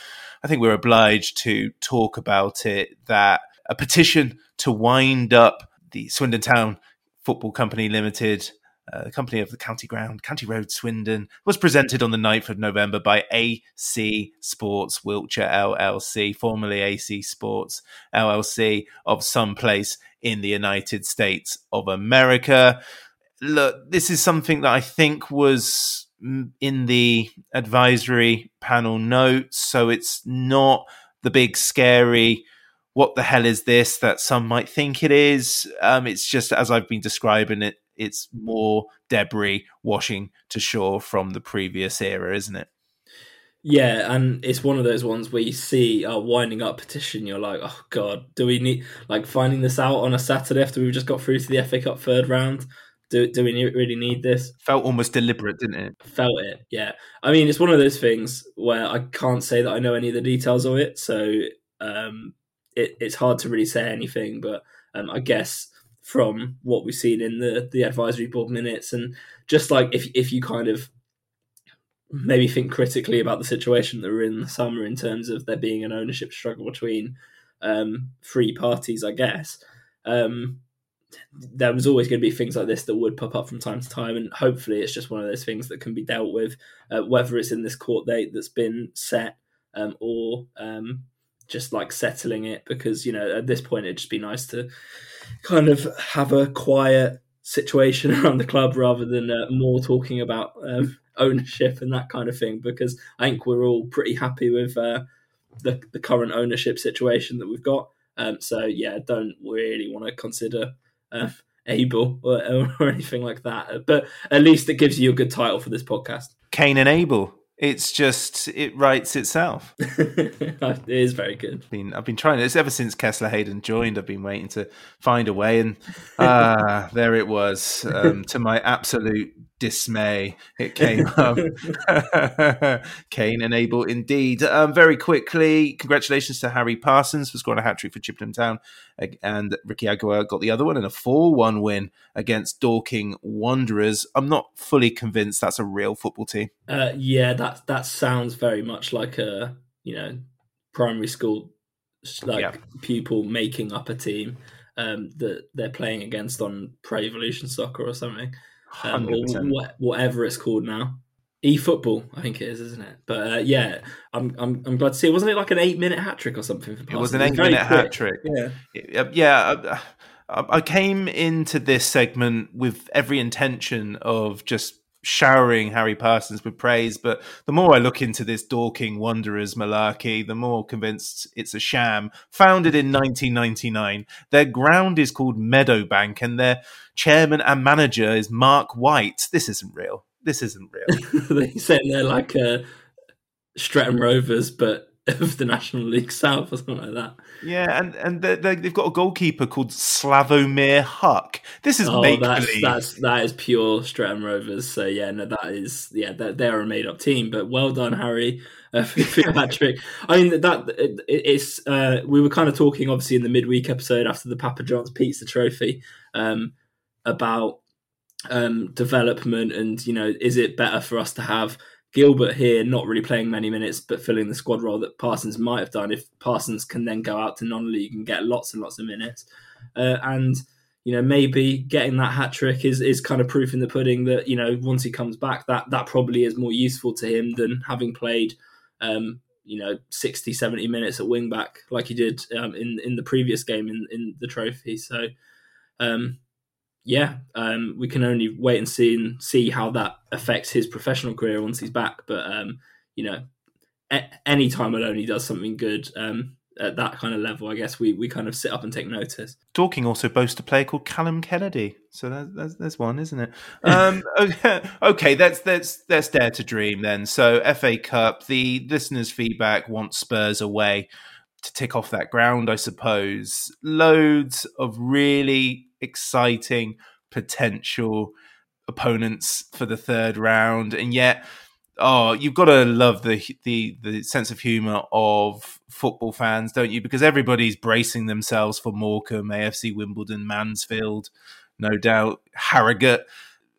I think we're obliged to talk about it. That a petition to wind up the Swindon Town Football Company Limited uh, the company of the county ground, County Road, Swindon, was presented on the 9th of November by AC Sports Wiltshire LLC, formerly AC Sports LLC of some place in the United States of America. Look, this is something that I think was in the advisory panel notes, so it's not the big scary. What the hell is this that some might think it is? Um, it's just as I've been describing it. It's more debris washing to shore from the previous era, isn't it? Yeah, and it's one of those ones where you see a winding up petition. You're like, oh god, do we need like finding this out on a Saturday after we've just got through to the FA Cup third round? Do do we really need this? Felt almost deliberate, didn't it? Felt it, yeah. I mean, it's one of those things where I can't say that I know any of the details of it, so um, it, it's hard to really say anything. But um, I guess from what we've seen in the the advisory board minutes, and just like if if you kind of maybe think critically about the situation that we're in the summer in terms of there being an ownership struggle between um, three parties, I guess. Um, there was always going to be things like this that would pop up from time to time, and hopefully, it's just one of those things that can be dealt with, uh, whether it's in this court date that's been set um, or um, just like settling it. Because you know, at this point, it'd just be nice to kind of have a quiet situation around the club rather than uh, more talking about um, ownership and that kind of thing because I think we're all pretty happy with uh, the the current ownership situation that we've got. Um, so yeah, don't really want to consider uh, Abel or, or, anything like that. But at least it gives you a good title for this podcast. Cain and Abel. It's just it writes itself. it is very good. I've been, I've been trying this ever since Kesler Hayden joined. I've been waiting to find a way, and ah, uh, there it was. Um, to my absolute dismay, it came up. Cain and Abel, indeed. Um, very quickly, congratulations to Harry Parsons for scoring a hat trick for Chippenham Town, and Ricky Aguiar got the other one in a four-one win against Dorking Wanderers. I'm not fully convinced that's a real football team. Uh, yeah, that that sounds very much like a you know primary school like yeah. pupil making up a team um, that they're playing against on Pro Evolution Soccer or something um, or wh- whatever it's called now. E-football, I think it is, isn't it? But uh, yeah, I'm, I'm I'm glad to see. Wasn't it like an eight minute hat trick or something? it was an eight minute hat trick. Yeah, yeah. I, I came into this segment with every intention of just showering Harry Parsons with praise, but the more I look into this Dorking Wanderers malarkey, the more convinced it's a sham. Founded in 1999, their ground is called Meadowbank, and their chairman and manager is Mark White. This isn't real. This isn't real. they said they're like uh, Streatham Rovers, but of the National League South or something like that. Yeah, and and they have got a goalkeeper called Slavomir Huk. This is oh, make that's, that's that is pure Streatham Rovers. So yeah, no, that is yeah, they're a made up team. But well done, Harry, uh, for that trick. I mean that it, it's uh, we were kind of talking obviously in the midweek episode after the Papa John's Pizza Trophy um, about um, development and you know is it better for us to have Gilbert here not really playing many minutes, but filling the squad role that Parsons might have done if Parsons can then go out to non-league and get lots and lots of minutes. Uh, and you know maybe getting that hat trick is is kind of proof in the pudding that you know once he comes back that that probably is more useful to him than having played um, you know 60 70 minutes at wing back like he did um, in in the previous game in in the trophy so um, yeah, um, we can only wait and see and see how that affects his professional career once he's back. But um, you know, a- any time Maloney does something good um, at that kind of level, I guess we, we kind of sit up and take notice. Dorking also boasts a player called Callum Kennedy, so there's, there's, there's one, isn't it? Um, okay, okay, that's that's that's dare to dream then. So FA Cup, the listeners' feedback wants Spurs away to tick off that ground, I suppose. Loads of really exciting potential opponents for the third round, and yet, oh, you've got to love the the the sense of humour of football fans, don't you? Because everybody's bracing themselves for Morecambe, AFC Wimbledon, Mansfield, no doubt Harrogate,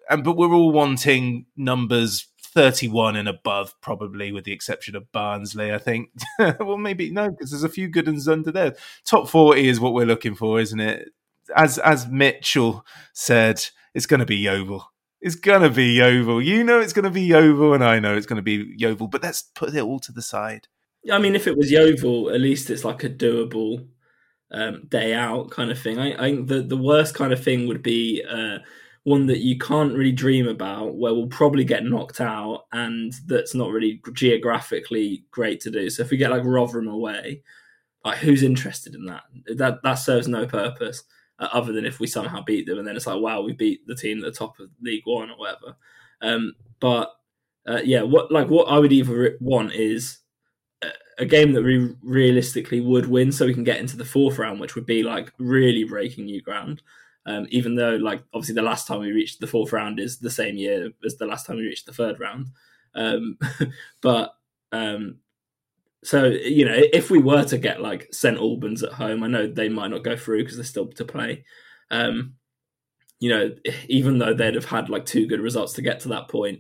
and but we're all wanting numbers 31 and above, probably, with the exception of Barnsley, I think. well, maybe no, because there's a few good ones under there. Top 40 is what we're looking for, isn't it? As as Mitchell said, it's going to be Yeovil. It's going to be Yeovil. You know it's going to be Yeovil, and I know it's going to be Yeovil, but let's put it all to the side. I mean, if it was Yeovil, at least it's like a doable um, day out kind of thing. I, I think the, the worst kind of thing would be. Uh, one that you can't really dream about, where we'll probably get knocked out, and that's not really geographically great to do. So if we get like Rotherham away, like who's interested in that? That that serves no purpose other than if we somehow beat them, and then it's like wow, we beat the team at the top of League One or whatever. Um, but uh, yeah, what like what I would either want is a game that we realistically would win, so we can get into the fourth round, which would be like really breaking new ground. Um, even though, like, obviously, the last time we reached the fourth round is the same year as the last time we reached the third round. Um, but um, so you know, if we were to get like St Albans at home, I know they might not go through because they're still to play. Um, you know, even though they'd have had like two good results to get to that point,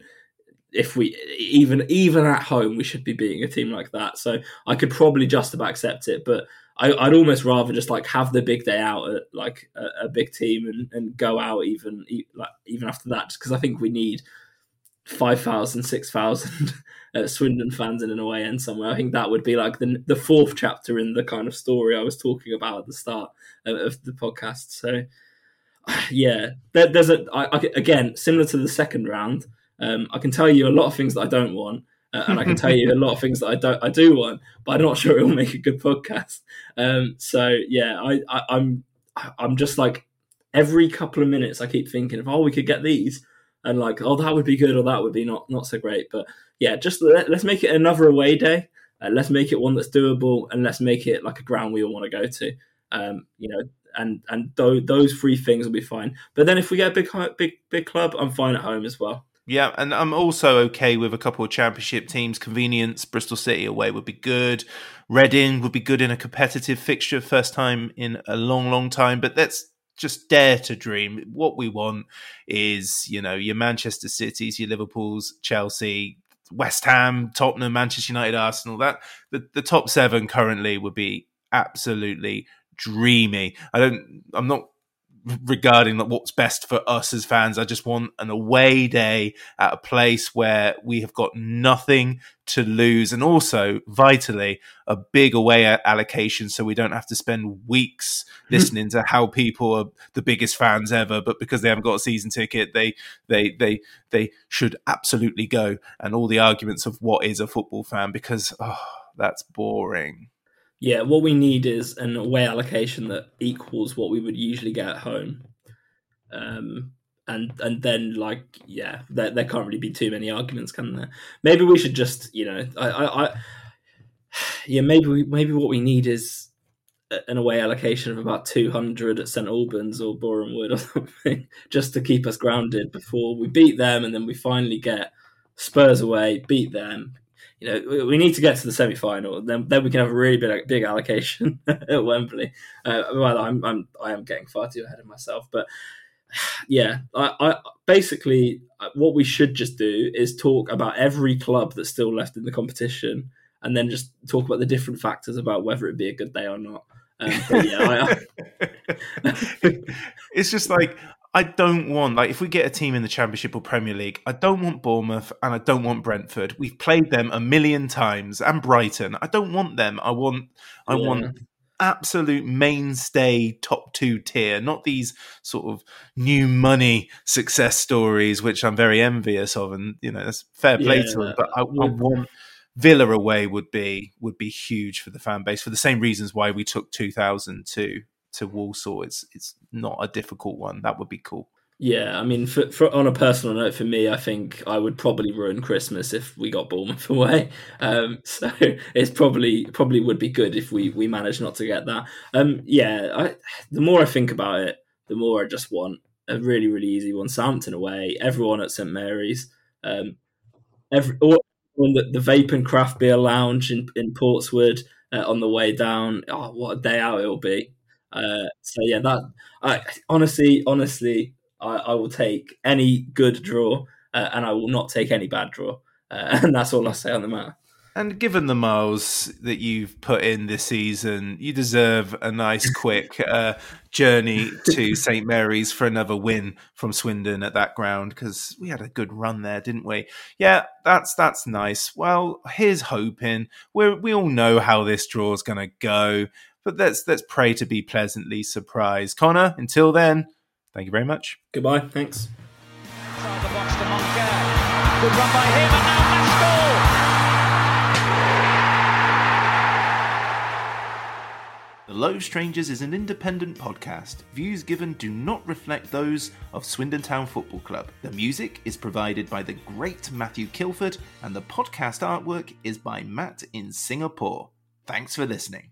if we even even at home we should be beating a team like that. So I could probably just about accept it, but I, would almost rather just like have the big day out at like a, a big team and, and go out even like even after that, just because I think we need 5,000, 6,000 uh, Swindon fans in an away end somewhere. I think that would be like the the fourth chapter in the kind of story I was talking about at the start of, of the podcast. So yeah, there, there's a I, I, again similar to the second round um, I can tell you a lot of things that I don't want, uh, and I can tell you a lot of things that I don't I do want, but I'm not sure it will make a good podcast. Um, so yeah, I, I I'm I'm just like every couple of minutes I keep thinking of oh we could get these and like oh that would be good or that would be not not so great. But yeah, just let, us make it another away day. Uh, let's make it one that's doable and let's make it like a ground we all want to go to. Um, you know, and and th- those three things will be fine. But then if we get a big big big club, I'm fine at home as well. Yeah, and I'm also okay with a couple of championship teams. Convenience, Bristol City away would be good. Reading would be good in a competitive fixture, first time in a long, long time. But let's just dare to dream. What we want is, you know, your Manchester Cities, your Liverpools, Chelsea, West Ham, Tottenham, Manchester United, Arsenal. That the, the top seven currently would be absolutely dreamy. I don't. I'm not regarding what's best for us as fans. I just want an away day at a place where we have got nothing to lose, and also vitally a big away allocation, so we don't have to spend weeks hmm. listening to how people are the biggest fans ever, but because they haven't got a season ticket, they they they they should absolutely go, and all the arguments of what is a football fan because oh, that's boring. Yeah, what we need is an away allocation that equals what we would usually get at home. Um, and and then like yeah, there, there can't really be too many arguments, can there? Maybe we should just you know, I, I, I yeah, maybe we, maybe what we need is an away allocation of about 200 at St Albans or Boreham Wood or something, just to keep us grounded before we beat them, and then we finally get Spurs away, beat them, you know, we need to get to the semi final. Then, then we can have a really big, big allocation at Wembley. Uh, well, I'm, I'm, I am getting far too ahead of myself, but yeah, I, I basically uh, what we should just do is talk about every club that's still left in the competition, and then just talk about the different factors about whether it'd be a good day or not. Um, yeah, I, I... it's just like I don't want like if we get a team in the Championship or Premier League, I don't want Bournemouth and I don't want Brentford. We've played them a million times and Brighton. I don't want them. I want I yeah. want absolute mainstay top two tier, not these sort of new money success stories, which I'm very envious of, and you know that's fair play yeah, to them. But I, I want Villa away would be would be huge for the fan base for the same reasons why we took 2002 to Walsall, it's it's not a difficult one. That would be cool. Yeah, I mean, for, for, on a personal note, for me, I think I would probably ruin Christmas if we got Bournemouth away. Um, so it's probably probably would be good if we we manage not to get that. Um, yeah, I, the more I think about it, the more I just want a really really easy one. Southampton away, everyone at St Mary's, um, every the, the Vape and Craft Beer Lounge in in Portswood uh, on the way down. Oh, what a day out it'll be! Uh, so yeah, that I, honestly, honestly, I, I, will take any good draw, uh, and I will not take any bad draw, uh, and that's all I say on the matter. And given the miles that you've put in this season, you deserve a nice, quick uh, journey to St Mary's for another win from Swindon at that ground because we had a good run there, didn't we? Yeah, that's that's nice. Well, here's hoping. We we all know how this draw is going to go but let's let's pray to be pleasantly surprised. Conor, until then, Thank you very much. Goodbye. Thanks. The box. Good run by him, and now Maskell. The Low Strangers is an independent podcast. Views given do not reflect those of Swindon Town Football Club. The music is provided by the great Matthew Kilford, and the podcast artwork is by Matt in Singapore. Thanks for listening.